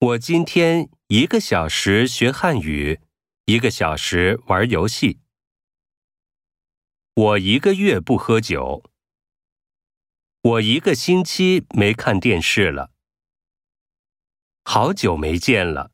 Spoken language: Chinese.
我今天一个小时学汉语一个小时玩游戏。我一个月不喝酒。我一个星期没看电视了。好久没见了。